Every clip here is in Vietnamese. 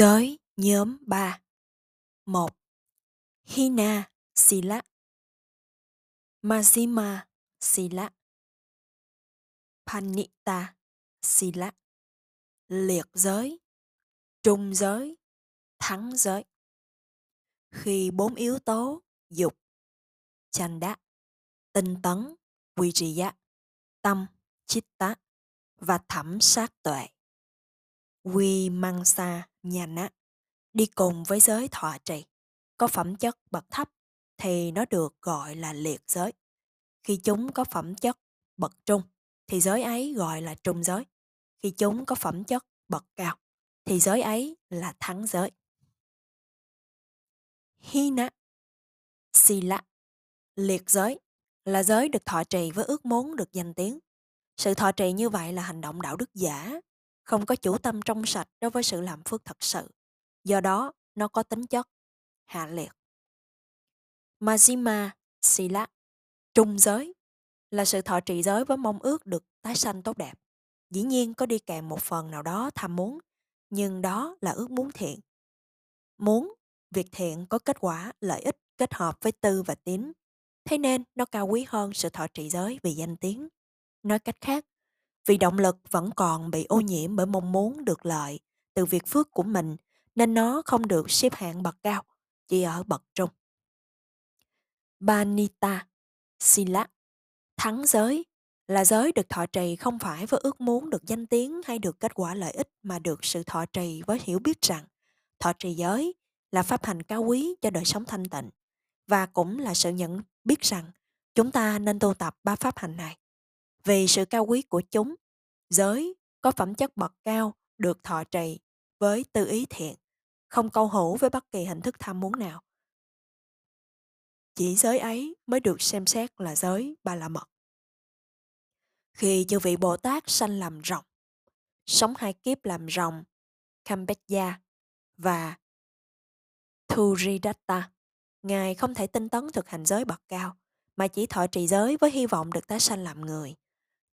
Giới nhóm 3 1. Hina Sila. Majima Sila. Panita Sila. Liệt giới. Trung giới. Thắng giới. Khi bốn yếu tố, dục, Chanda, Tinh tấn Vijaya Tâm, Chitta và thẩm sát tuệ. Quy Măng Sa Nhana đi cùng với giới thọ trì có phẩm chất bậc thấp thì nó được gọi là liệt giới. Khi chúng có phẩm chất bậc trung thì giới ấy gọi là trung giới. Khi chúng có phẩm chất bậc cao thì giới ấy là thắng giới. Hina Sila Liệt giới là giới được thọ trì với ước muốn được danh tiếng. Sự thọ trì như vậy là hành động đạo đức giả, không có chủ tâm trong sạch đối với sự làm phước thật sự. Do đó, nó có tính chất hạ liệt. Majima Sila, trung giới, là sự thọ trì giới với mong ước được tái sanh tốt đẹp. Dĩ nhiên có đi kèm một phần nào đó tham muốn, nhưng đó là ước muốn thiện. Muốn, việc thiện có kết quả, lợi ích kết hợp với tư và tín. Thế nên nó cao quý hơn sự thọ trì giới vì danh tiếng. Nói cách khác, vì động lực vẫn còn bị ô nhiễm bởi mong muốn được lợi từ việc phước của mình nên nó không được xếp hạng bậc cao, chỉ ở bậc trung. Banita, Sila, thắng giới là giới được thọ trì không phải với ước muốn được danh tiếng hay được kết quả lợi ích mà được sự thọ trì với hiểu biết rằng thọ trì giới là pháp hành cao quý cho đời sống thanh tịnh và cũng là sự nhận biết rằng chúng ta nên tu tập ba pháp hành này. Vì sự cao quý của chúng, giới có phẩm chất bậc cao được thọ trì với tư ý thiện, không câu hữu với bất kỳ hình thức tham muốn nào. Chỉ giới ấy mới được xem xét là giới ba la mật. Khi chư vị Bồ Tát sanh làm rồng, sống hai kiếp làm rồng, Kambetya và Thuridatta, Ngài không thể tinh tấn thực hành giới bậc cao, mà chỉ thọ trì giới với hy vọng được tái sanh làm người.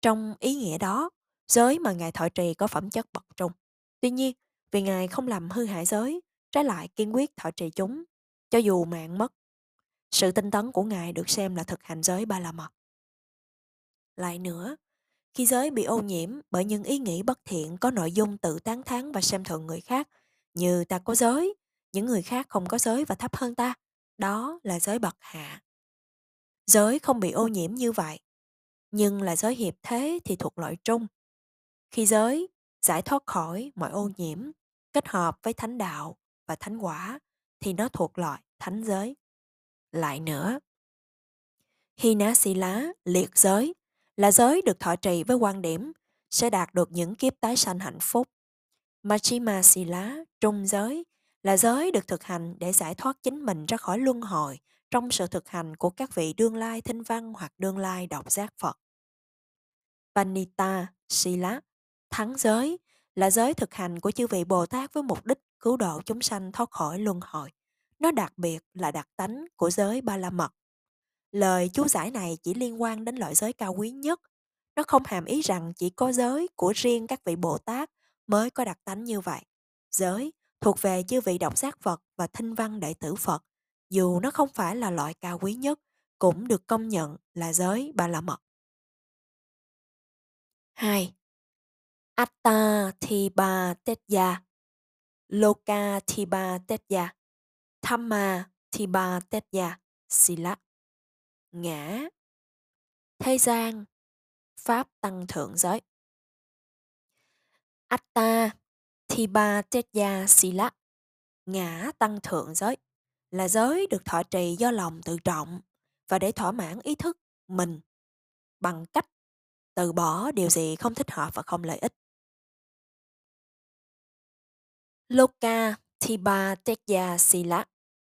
Trong ý nghĩa đó, giới mà Ngài thọ trì có phẩm chất bậc trung. Tuy nhiên, vì Ngài không làm hư hại giới, trái lại kiên quyết thọ trì chúng, cho dù mạng mất. Sự tinh tấn của Ngài được xem là thực hành giới ba la mật. Lại nữa, khi giới bị ô nhiễm bởi những ý nghĩ bất thiện có nội dung tự tán thán và xem thường người khác, như ta có giới, những người khác không có giới và thấp hơn ta, đó là giới bậc hạ. Giới không bị ô nhiễm như vậy, nhưng là giới hiệp thế thì thuộc loại trung. Khi giới giải thoát khỏi mọi ô nhiễm, kết hợp với thánh đạo và thánh quả thì nó thuộc loại thánh giới. Lại nữa, Hinasila, liệt giới, là giới được thọ trì với quan điểm sẽ đạt được những kiếp tái sanh hạnh phúc. Machima Sila, trung giới, là giới được thực hành để giải thoát chính mình ra khỏi luân hồi trong sự thực hành của các vị đương lai thinh văn hoặc đương lai độc giác Phật. Panita Sila, thắng giới, là giới thực hành của chư vị Bồ Tát với mục đích cứu độ chúng sanh thoát khỏi luân hồi. Nó đặc biệt là đặc tánh của giới Ba La Mật. Lời chú giải này chỉ liên quan đến loại giới cao quý nhất. Nó không hàm ý rằng chỉ có giới của riêng các vị Bồ Tát mới có đặc tánh như vậy. Giới thuộc về chư vị độc giác Phật và thinh văn đệ tử Phật, dù nó không phải là loại cao quý nhất, cũng được công nhận là giới Ba La Mật. 2. Atta Thiba Tetya Loka Thiba Tetya Thamma Thiba Tetya Sila Ngã. Thế gian. Pháp tăng thượng giới. Atta Thiba Tetya Sila Ngã tăng thượng giới. Là giới được thọ trì do lòng tự trọng và để thỏa mãn ý thức mình bằng cách từ bỏ điều gì không thích hợp và không lợi ích. Loka, Thiba Tekya Sila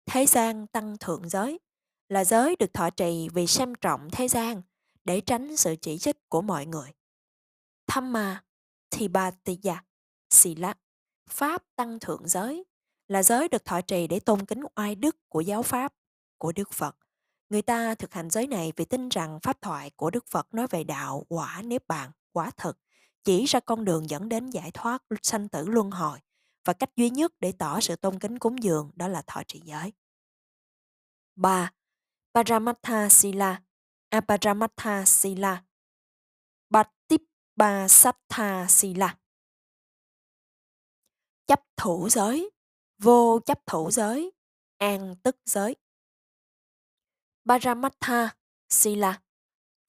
Thế gian tăng thượng giới là giới được thọ trì vì xem trọng thế gian để tránh sự chỉ trích của mọi người. Thamma Thibateya Sila Pháp tăng thượng giới là giới được thọ trì để tôn kính oai đức của giáo pháp, của Đức Phật. Người ta thực hành giới này vì tin rằng pháp thoại của Đức Phật nói về đạo, quả, niết bàn, quả thực, chỉ ra con đường dẫn đến giải thoát sanh tử luân hồi và cách duy nhất để tỏ sự tôn kính cúng dường đó là thọ trì giới. 3. Paramattha Sila Aparamattha Sila Bhattipasattha Sila Chấp thủ giới Vô chấp thủ giới An tức giới Paramattha Sila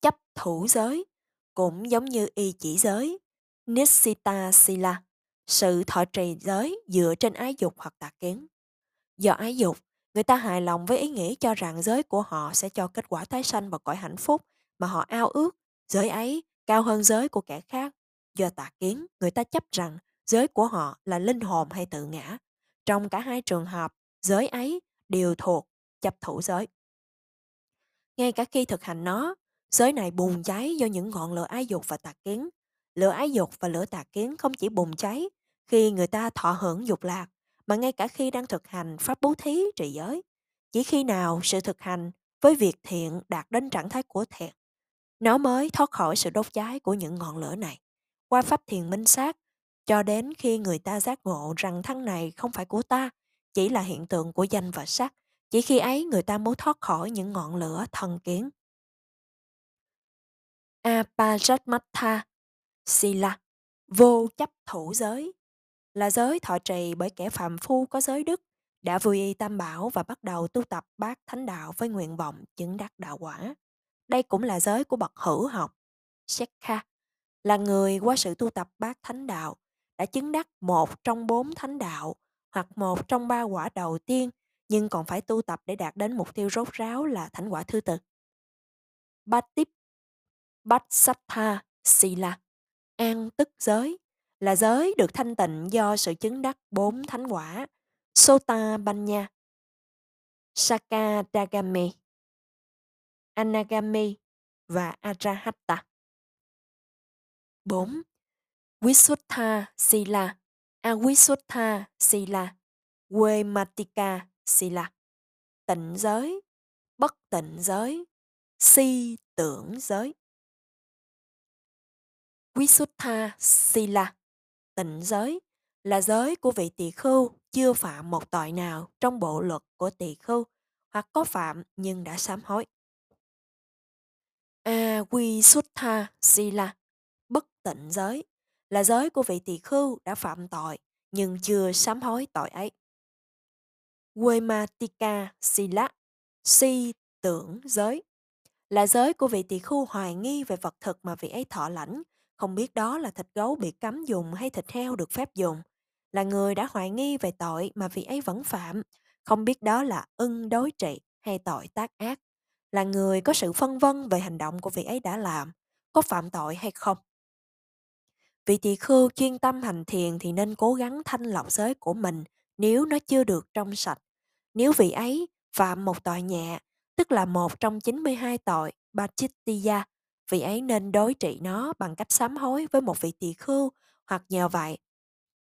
Chấp thủ giới cũng giống như y chỉ giới Nissita Sila sự thọ trì giới dựa trên ái dục hoặc tà kiến. Do ái dục, người ta hài lòng với ý nghĩ cho rằng giới của họ sẽ cho kết quả tái sanh và cõi hạnh phúc mà họ ao ước. Giới ấy cao hơn giới của kẻ khác. Do tà kiến, người ta chấp rằng giới của họ là linh hồn hay tự ngã. Trong cả hai trường hợp, giới ấy đều thuộc chấp thủ giới. Ngay cả khi thực hành nó, giới này bùng cháy do những ngọn lửa ái dục và tà kiến. Lửa ái dục và lửa tà kiến không chỉ bùng cháy khi người ta thọ hưởng dục lạc, mà ngay cả khi đang thực hành pháp bố thí trì giới. Chỉ khi nào sự thực hành với việc thiện đạt đến trạng thái của thiện, nó mới thoát khỏi sự đốt cháy của những ngọn lửa này. Qua pháp thiền minh sát, cho đến khi người ta giác ngộ rằng thân này không phải của ta, chỉ là hiện tượng của danh và sắc. Chỉ khi ấy người ta mới thoát khỏi những ngọn lửa thần kiến. Apajatmatha Sila, Vô chấp thủ giới, là giới thọ trì bởi kẻ phạm phu có giới đức, đã vui y tam bảo và bắt đầu tu tập bát thánh đạo với nguyện vọng chứng đắc đạo quả. Đây cũng là giới của bậc hữu học. Shekha là người qua sự tu tập bát thánh đạo, đã chứng đắc một trong bốn thánh đạo hoặc một trong ba quả đầu tiên nhưng còn phải tu tập để đạt đến mục tiêu rốt ráo là thánh quả thứ tự. Bát tiếp Bát Sattha Sila An tức giới là giới được thanh tịnh do sự chứng đắc bốn thánh quả Sota Banya, Sakadagami, Anagami và Arahatta 4. Visuddha Sila, Avisuddha Sila, Wematika Sila. Tịnh giới, bất tịnh giới, si tưởng giới. Visuddha Sila, tịnh giới, là giới của vị tỳ khưu chưa phạm một tội nào trong bộ luật của tỳ khưu hoặc có phạm nhưng đã sám hối. A quy xuất tha sila, bất tịnh giới, là giới của vị tỳ khưu đã phạm tội nhưng chưa sám hối tội ấy. Wematika sila, si tưởng giới, là giới của vị tỳ khưu hoài nghi về vật thực mà vị ấy thọ lãnh, không biết đó là thịt gấu bị cấm dùng hay thịt heo được phép dùng. Là người đã hoài nghi về tội mà vị ấy vẫn phạm, không biết đó là ưng đối trị hay tội tác ác, là người có sự phân vân về hành động của vị ấy đã làm, có phạm tội hay không. Vị tỳ khưu chuyên tâm hành thiền thì nên cố gắng thanh lọc giới của mình nếu nó chưa được trong sạch. Nếu vị ấy phạm một tội nhẹ, tức là một trong 92 tội Bachittiya, vị ấy nên đối trị nó bằng cách sám hối với một vị tỳ khưu hoặc nhờ vậy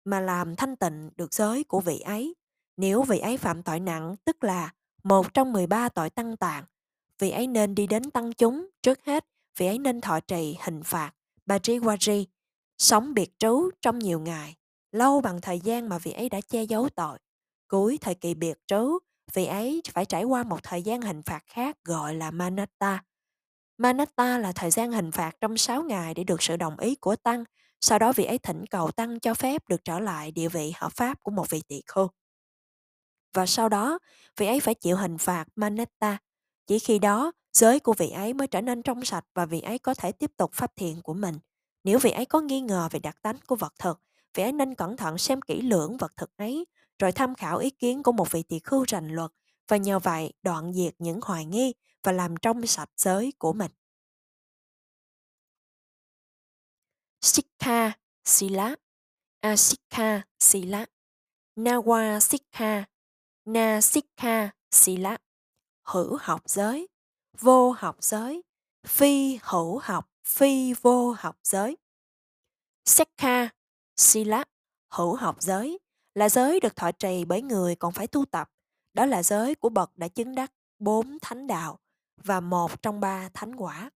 mà làm thanh tịnh được giới của vị ấy. Nếu vị ấy phạm tội nặng, tức là một trong 13 tội tăng tạng, vị ấy nên đi đến tăng chúng. Trước hết, vị ấy nên thọ trì hình phạt, Bajriwari, sống biệt trú trong nhiều ngày, lâu bằng thời gian mà vị ấy đã che giấu tội. Cuối thời kỳ biệt trú, vị ấy phải trải qua một thời gian hình phạt khác gọi là Manatta. Manatta là thời gian hình phạt trong 6 ngày để được sự đồng ý của Tăng sau đó vị ấy thỉnh cầu tăng cho phép được trở lại địa vị hợp pháp của một vị tỳ khưu. Và sau đó, vị ấy phải chịu hình phạt Manatta. Chỉ khi đó, giới của vị ấy mới trở nên trong sạch và vị ấy có thể tiếp tục pháp thiện của mình. Nếu vị ấy có nghi ngờ về đặc tánh của vật thực, vị ấy nên cẩn thận xem kỹ lưỡng vật thực ấy, rồi tham khảo ý kiến của một vị tỳ khưu rành luật và nhờ vậy đoạn diệt những hoài nghi và làm trong sạch giới của mình. Sikha Sila, Asikha Sila, Nawa Sikha, Na Sikha Sila, hữu học giới, vô học giới, phi hữu học, phi vô học giới. Sikha Sila, hữu học giới, là giới được thọ trì bởi người còn phải tu tập. Đó là giới của bậc đã chứng đắc bốn thánh đạo và một trong ba thánh quả.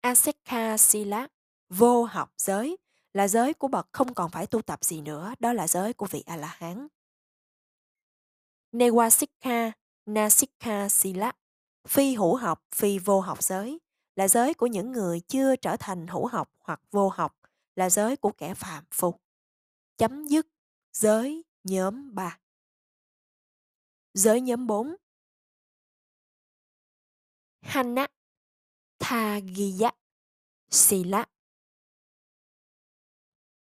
Asekha Sila, vô học giới, là giới của bậc không còn phải tu tập gì nữa, đó là giới của vị A-la-hán. Newasikha, Nasikha Sila, phi hữu học, phi vô học giới, là giới của những người chưa trở thành hữu học hoặc vô học, là giới của kẻ phạm phu. Chấm dứt giới nhóm 3. Giới nhóm 4 Hanna Thagiya Sila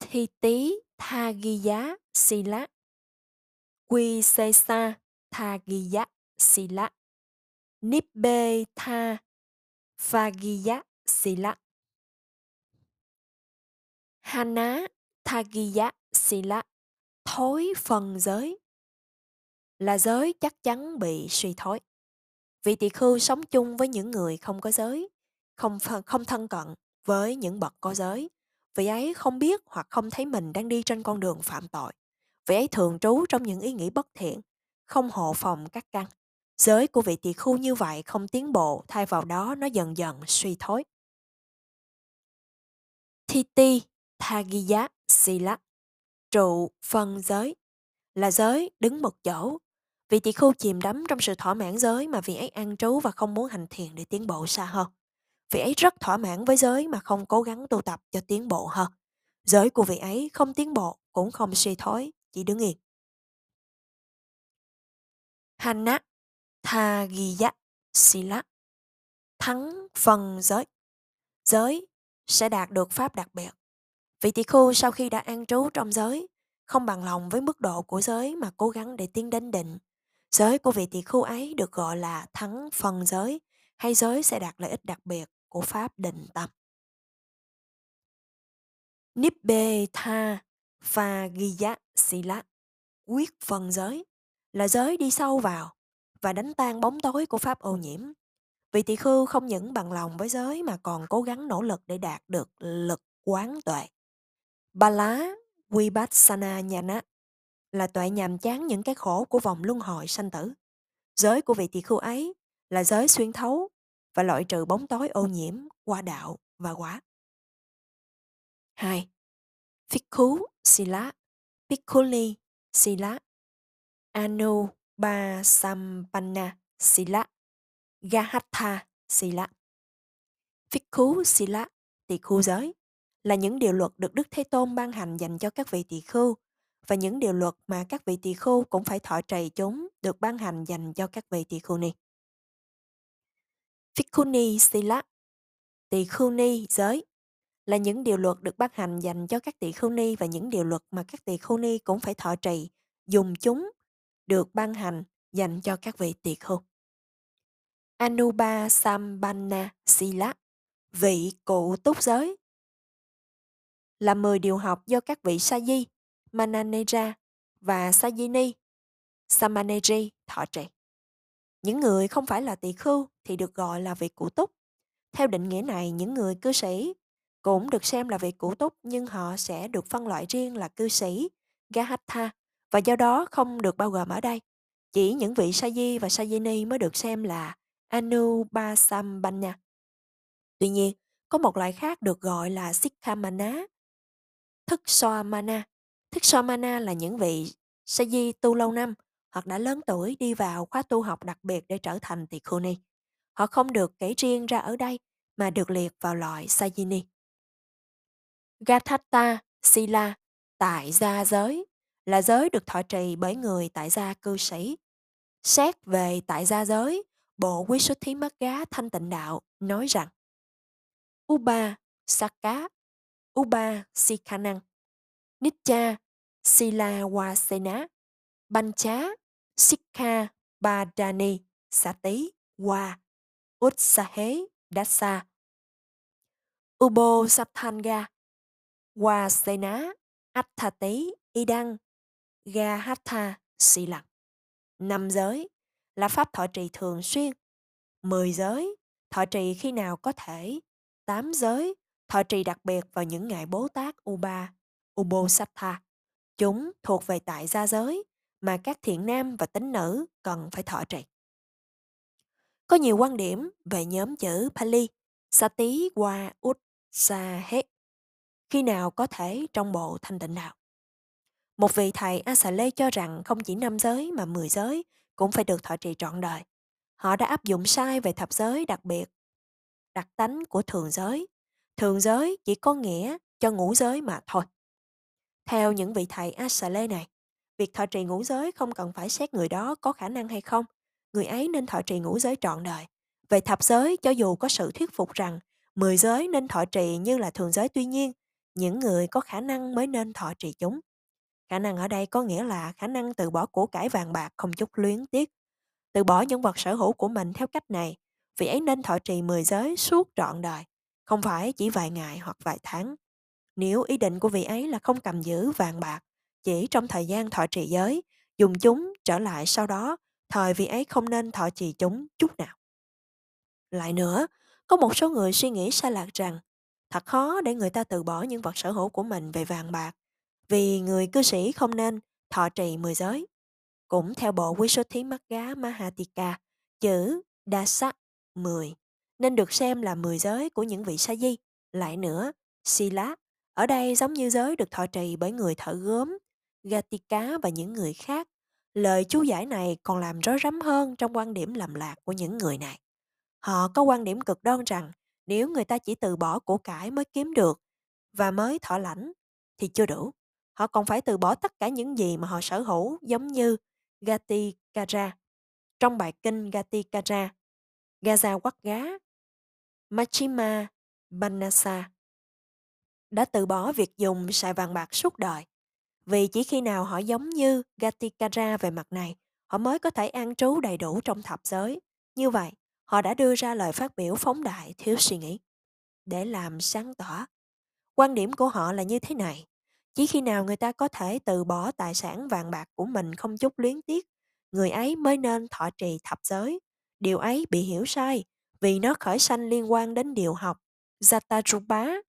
Thi tí Thagiya Sila Quy Sê Sa Thagiya Sila Nibbe Tha Vagiya Sila Hana Thagiya Sila Thối phần giới là giới chắc chắn bị suy thoái. Vị tỳ khưu sống chung với những người không có giới, không không thân cận với những bậc có giới. Vị ấy không biết hoặc không thấy mình đang đi trên con đường phạm tội. Vị ấy thường trú trong những ý nghĩ bất thiện, không hộ phòng các căn. Giới của vị tỳ khưu như vậy không tiến bộ, thay vào đó nó dần dần suy thoái. Thiti Thagiya Sila Trụ phân giới là giới đứng một chỗ. Vị tỳ khưu chìm đắm trong sự thỏa mãn giới mà vị ấy ăn trú và không muốn hành thiền để tiến bộ xa hơn. Vị ấy rất thỏa mãn với giới mà không cố gắng tu tập cho tiến bộ hơn. Giới của vị ấy không tiến bộ cũng không suy thoái, chỉ đứng yên. Hana Thagiya Sila Thắng phần giới Giới sẽ đạt được pháp đặc biệt. Vị tỷ khu sau khi đã an trú trong giới, không bằng lòng với mức độ của giới mà cố gắng để tiến đến định. Giới của vị tỷ khu ấy được gọi là thắng phần giới, hay giới sẽ đạt lợi ích đặc biệt của pháp định tâm. Nibbe tha pha giya sila quyết phần giới là giới đi sâu vào và đánh tan bóng tối của pháp ô nhiễm. Vị tỳ khưu không những bằng lòng với giới mà còn cố gắng nỗ lực để đạt được lực quán tuệ. Ba lá Vipassana Nhana là tuệ nhàm chán những cái khổ của vòng luân hồi sanh tử. Giới của vị tỳ khưu ấy là giới xuyên thấu và loại trừ bóng tối ô nhiễm qua đạo và quả. 2. Phikhu Sila Pikkuli Sila, anu Ba Sampanna Sila Gahatha Sila Phikhu Sila tỳ khu giới là những điều luật được Đức Thế Tôn ban hành dành cho các vị tỳ khưu và những điều luật mà các vị tỳ khưu cũng phải thọ trì chúng được ban hành dành cho các vị tỳ khưu ni. Phikuni Sila Tỳ khưu ni giới là những điều luật được ban hành dành cho các tỳ khưu ni và những điều luật mà các tỳ khưu ni cũng phải thọ trì, dùng chúng được ban hành dành cho các vị tỳ khưu. Anuba Sambanna Sila vị cụ túc giới là 10 điều học do các vị sa-di, Mananeja và Sajini, Samaneji thọ trì. Những người không phải là tỳ khưu thì được gọi là vị cụ túc. Theo định nghĩa này, những người cư sĩ cũng được xem là vị cụ túc nhưng họ sẽ được phân loại riêng là cư sĩ, Gahatha và do đó không được bao gồm ở đây. Chỉ những vị Saji và Sajini mới được xem là Anubasambanya. Tuy nhiên, có một loại khác được gọi là sikkhamana thức Soamana. Thức Soamana là những vị sa di tu lâu năm hoặc đã lớn tuổi đi vào khóa tu học đặc biệt để trở thành tỳ khưu ni. Họ không được kể riêng ra ở đây mà được liệt vào loại Sajini. Gathatta Sila tại gia giới là giới được thọ trì bởi người tại gia cư sĩ. Xét về tại gia giới, Bộ Quý Xuất Thí Mắt Gá Thanh Tịnh Đạo nói rằng Uba Sakka Uba Sikhanang, Nitya Silawasena, Bancha Sikha Badani Sati Wa Utsahe Dasa Ubo Sapthanga Wasena Atthati Idang Gahatha Sila. Năm giới là pháp thọ trì thường xuyên. Mười giới, thọ trì khi nào có thể. Tám giới, thọ trì đặc biệt vào những ngày Bố Tát Uba, Ubosatha. Chúng thuộc về tại gia giới mà các thiện nam và tính nữ cần phải thọ trì. Có nhiều quan điểm về nhóm chữ Pali, Sati qua Utsahe. khi nào có thể trong bộ thanh tịnh đạo. Một vị thầy A Lê cho rằng không chỉ năm giới mà mười giới cũng phải được thọ trì trọn đời. Họ đã áp dụng sai về thập giới đặc biệt, đặc tánh của thường giới. Thường giới chỉ có nghĩa cho ngũ giới mà thôi. Theo những vị thầy A Lê này, việc thọ trì ngũ giới không cần phải xét người đó có khả năng hay không. Người ấy nên thọ trì ngũ giới trọn đời. Về thập giới, cho dù có sự thuyết phục rằng mười giới nên thọ trì như là thường giới tuy nhiên, những người có khả năng mới nên thọ trì chúng. Khả năng ở đây có nghĩa là khả năng từ bỏ của cải vàng bạc không chút luyến tiếc. Từ bỏ những vật sở hữu của mình theo cách này, vị ấy nên thọ trì mười giới suốt trọn đời, không phải chỉ vài ngày hoặc vài tháng. Nếu ý định của vị ấy là không cầm giữ vàng bạc, chỉ trong thời gian thọ trì giới, dùng chúng trở lại sau đó, thời vị ấy không nên thọ trì chúng chút nào. Lại nữa, có một số người suy nghĩ sai lạc rằng thật khó để người ta từ bỏ những vật sở hữu của mình về vàng bạc vì người cư sĩ không nên thọ trì mười giới. Cũng theo bộ Quý số thí mắt gá Mahatika, chữ Dasa 10 nên được xem là mười giới của những vị sa di. Lại nữa, Sila ở đây giống như giới được thọ trì bởi người thợ gốm, Gatika và những người khác. Lời chú giải này còn làm rối rắm hơn trong quan điểm lầm lạc của những người này. Họ có quan điểm cực đoan rằng nếu người ta chỉ từ bỏ của cải mới kiếm được và mới thọ lãnh thì chưa đủ. Họ còn phải từ bỏ tất cả những gì mà họ sở hữu giống như Gati Kara. Trong bài kinh Gati Kara, Gaza quắc gá, Machima Banasa đã từ bỏ việc dùng xài vàng bạc suốt đời. Vì chỉ khi nào họ giống như Gatikara về mặt này, họ mới có thể an trú đầy đủ trong thập giới. Như vậy, họ đã đưa ra lời phát biểu phóng đại thiếu suy nghĩ. Để làm sáng tỏ, quan điểm của họ là như thế này. Chỉ khi nào người ta có thể từ bỏ tài sản vàng bạc của mình không chút luyến tiếc, người ấy mới nên thọ trì thập giới. Điều ấy bị hiểu sai vì nó khởi sanh liên quan đến điều học Jatarupa,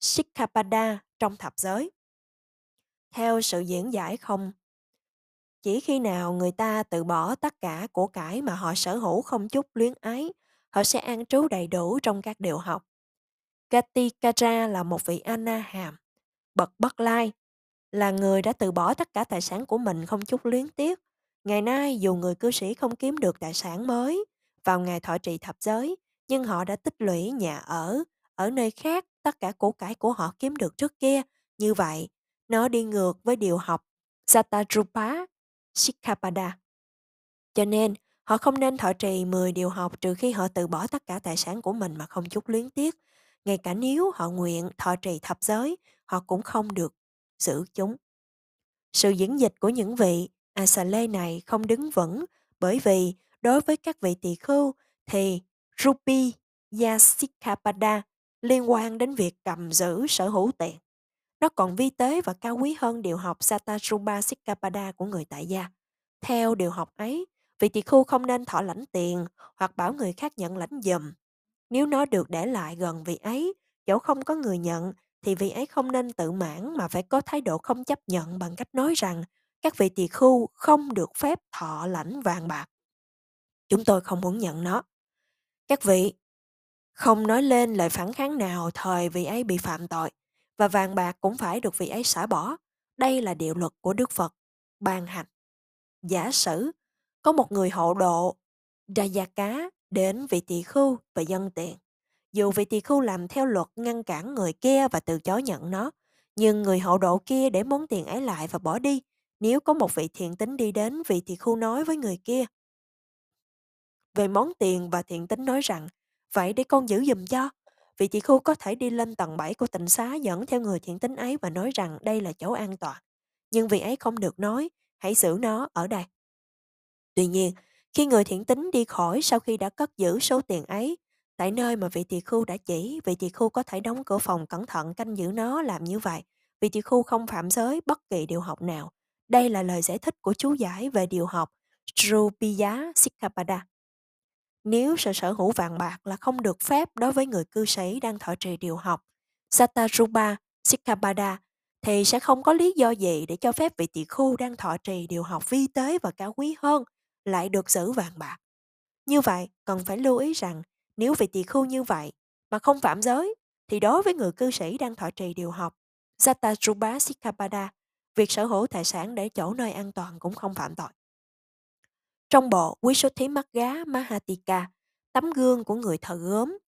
Sikkhapada trong thập giới. Theo sự diễn giải không, chỉ khi nào người ta từ bỏ tất cả của cải mà họ sở hữu không chút luyến ái, họ sẽ an trú đầy đủ trong các điều học. Katikara là một vị Anna hàm, bậc bất lai, là người đã từ bỏ tất cả tài sản của mình không chút luyến tiếc. Ngày nay dù người cư sĩ không kiếm được tài sản mới vào ngày thọ trì thập giới, nhưng họ đã tích lũy nhà ở, ở nơi khác tất cả của cải của họ kiếm được trước kia. Như vậy, nó đi ngược với điều học Satadrupa Sikhapada. Cho nên, họ không nên thọ trì 10 điều học trừ khi họ từ bỏ tất cả tài sản của mình mà không chút luyến tiếc. Ngay cả nếu họ nguyện thọ trì thập giới, họ cũng không được giữ chúng. Sự diễn dịch của những vị Asale này không đứng vững bởi vì đối với các vị tỳ khưu thì Rupi Yasikapada liên quan đến việc cầm giữ sở hữu tiền. Nó còn vi tế và cao quý hơn điều học Satarubha Sikapada của người tại gia. Theo điều học ấy, vị tỳ khưu không nên thọ lãnh tiền hoặc bảo người khác nhận lãnh dùm. Nếu nó được để lại gần vị ấy, chỗ không có người nhận, thì vị ấy không nên tự mãn mà phải có thái độ không chấp nhận bằng cách nói rằng các vị tỳ khưu không được phép thọ lãnh vàng bạc. Chúng tôi không muốn nhận nó. Các vị không nói lên lời phản kháng nào thời vị ấy bị phạm tội và vàng bạc cũng phải được vị ấy xả bỏ. Đây là điều luật của Đức Phật, ban hành. Giả sử, có một người hộ độ, đa gia cá đến vị tỳ khưu và dân tiền. Dù vị tỳ khưu làm theo luật ngăn cản người kia và từ chối nhận nó, nhưng người hậu độ kia để món tiền ấy lại và bỏ đi. Nếu có một vị thiện tính đi đến, vị tỳ khưu nói với người kia. Về món tiền và thiện tính nói rằng, vậy để con giữ giùm cho. Vị tỳ khưu có thể đi lên tầng 7 của tịnh xá dẫn theo người thiện tính ấy và nói rằng đây là chỗ an toàn. Nhưng vị ấy không được nói, hãy giữ nó ở đây. Tuy nhiên, khi người thiện tính đi khỏi sau khi đã cất giữ số tiền ấy, tại nơi mà vị tỳ khưu đã chỉ, vị tỳ khưu có thể đóng cửa phòng cẩn thận canh giữ nó làm như vậy. Vị tỳ khưu không phạm giới bất kỳ điều học nào. Đây là lời giải thích của chú giải về điều học Srupiya Sikhapada. Nếu sự sở hữu vàng bạc là không được phép đối với người cư sĩ đang thọ trì điều học Satarupa Sikhapada thì sẽ không có lý do gì để cho phép vị tỳ khưu đang thọ trì điều học vi tế và cao quý hơn lại được giữ vàng bạc. Như vậy, cần phải lưu ý rằng nếu vị tỳ khưu như vậy mà không phạm giới thì đối với người cư sĩ đang thọ trì điều học Satajruba Sikapada, việc sở hữu tài sản để chỗ nơi an toàn cũng không phạm tội. Trong bộ Quý số thí mắt gá Mahatika, tấm gương của người thợ gốm,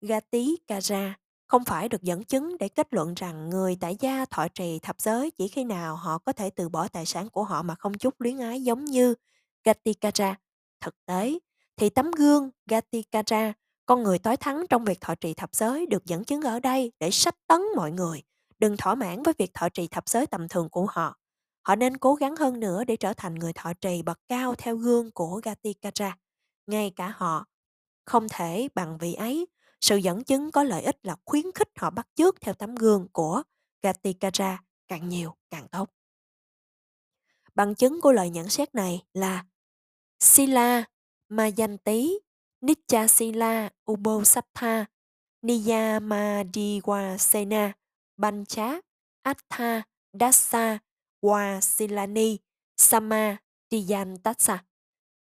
Gati kara không phải được dẫn chứng để kết luận rằng người tại gia thọ trì thập giới chỉ khi nào họ có thể từ bỏ tài sản của họ mà không chút luyến ái giống như Gatikara. Thực tế, thì tấm gương Gatikara, con người tối thắng trong việc thọ trì thập giới được dẫn chứng ở đây để sách tấn mọi người. Đừng thỏa mãn với việc thọ trì thập giới tầm thường của họ. Họ nên cố gắng hơn nữa để trở thành người thọ trì bậc cao theo gương của Gatikara. Ngay cả họ không thể bằng vị ấy sự dẫn chứng có lợi ích là khuyến khích họ bắt chước theo tấm gương của Gatikara càng nhiều càng tốt. Bằng chứng của lời nhận xét này là Sila Mayanti Nichasila Ubosattha Niyamadiwasena Bancha Atha Dasa Wasilani Sama Diyantasa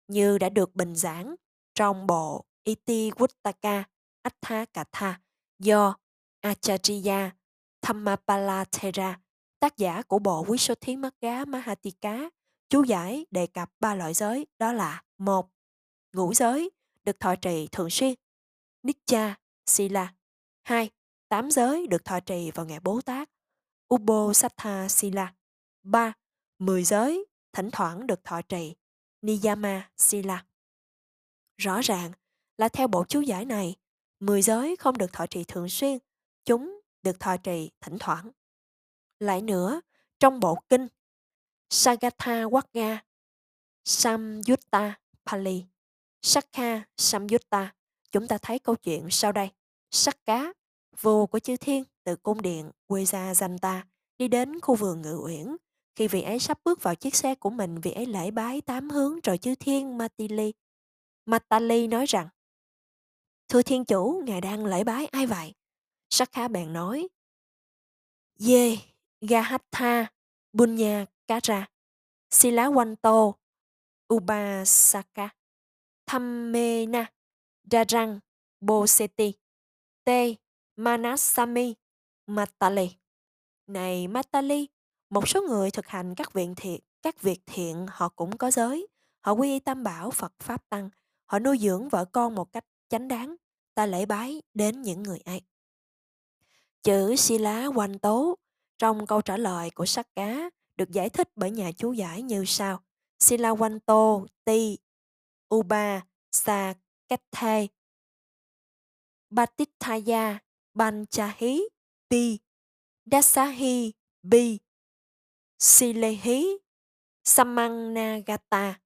như đã được bình giảng trong bộ Iti Wuttaka Atthakatha do Acharya Thamapalathera, tác giả của bộ Quý số thí mắt gá Mahatika, chú giải đề cập ba loại giới đó là một Ngũ giới được thọ trì thường xuyên, Nitya, Sila. hai Tám giới được thọ trì vào ngày Bố Tát, Ubo Sattha Sila. ba Mười giới thỉnh thoảng được thọ trì, Niyama Sila. Rõ ràng là theo bộ chú giải này, Mười giới không được thọ trì thường xuyên, chúng được thọ trì thỉnh thoảng. Lại nữa, trong bộ kinh Sagatha Wagga Samyutta Pali Sakha Samyutta chúng ta thấy câu chuyện sau đây. Sắc cá, vua của chư thiên từ cung điện quê ra danh ta đi đến khu vườn ngự uyển. Khi vị ấy sắp bước vào chiếc xe của mình, vị ấy lễ bái tám hướng rồi chư thiên Matili. Matali nói rằng Thưa thiên chủ, ngài đang lễ bái ai vậy? Sắc khá bèn nói. dê Gahatha, Bunya, Kara, Silawanto, Ubasaka, Thammena, Darang, Boseti, Te, Manasami, Matali. Này Matali, một số người thực hành các viện thiện, các việc thiện họ cũng có giới. Họ quy y tam bảo Phật Pháp Tăng. Họ nuôi dưỡng vợ con một cách chánh đáng, ta lễ bái đến những người ấy. Chữ Sila Hoành tố trong câu trả lời của sắc cá được giải thích bởi nhà chú giải như sau. Silawanto, Ti Uba Sa Kethe Batithaya Banchahi Pi Dasahi Bi Silehi Samangnagata.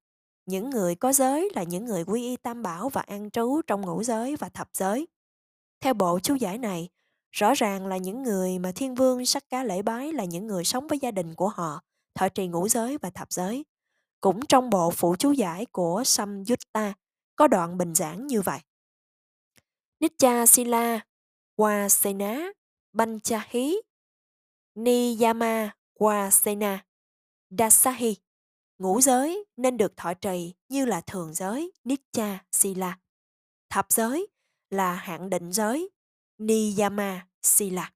những người có giới là những người quy y tam bảo và an trú trong ngũ giới và thập giới. Theo bộ chú giải này, rõ ràng là những người mà thiên vương sắc cá lễ bái là những người sống với gia đình của họ, thọ trì ngũ giới và thập giới. Cũng trong bộ phụ chú giải của Samyutta có đoạn bình giảng như vậy. Nitya Sila Wasena Banchahi Niyama Wasena Dasahi Ngũ giới nên được thọ trì như là thường giới, Nitya, Sila. Thập giới là hạng định giới, Niyama, Sila.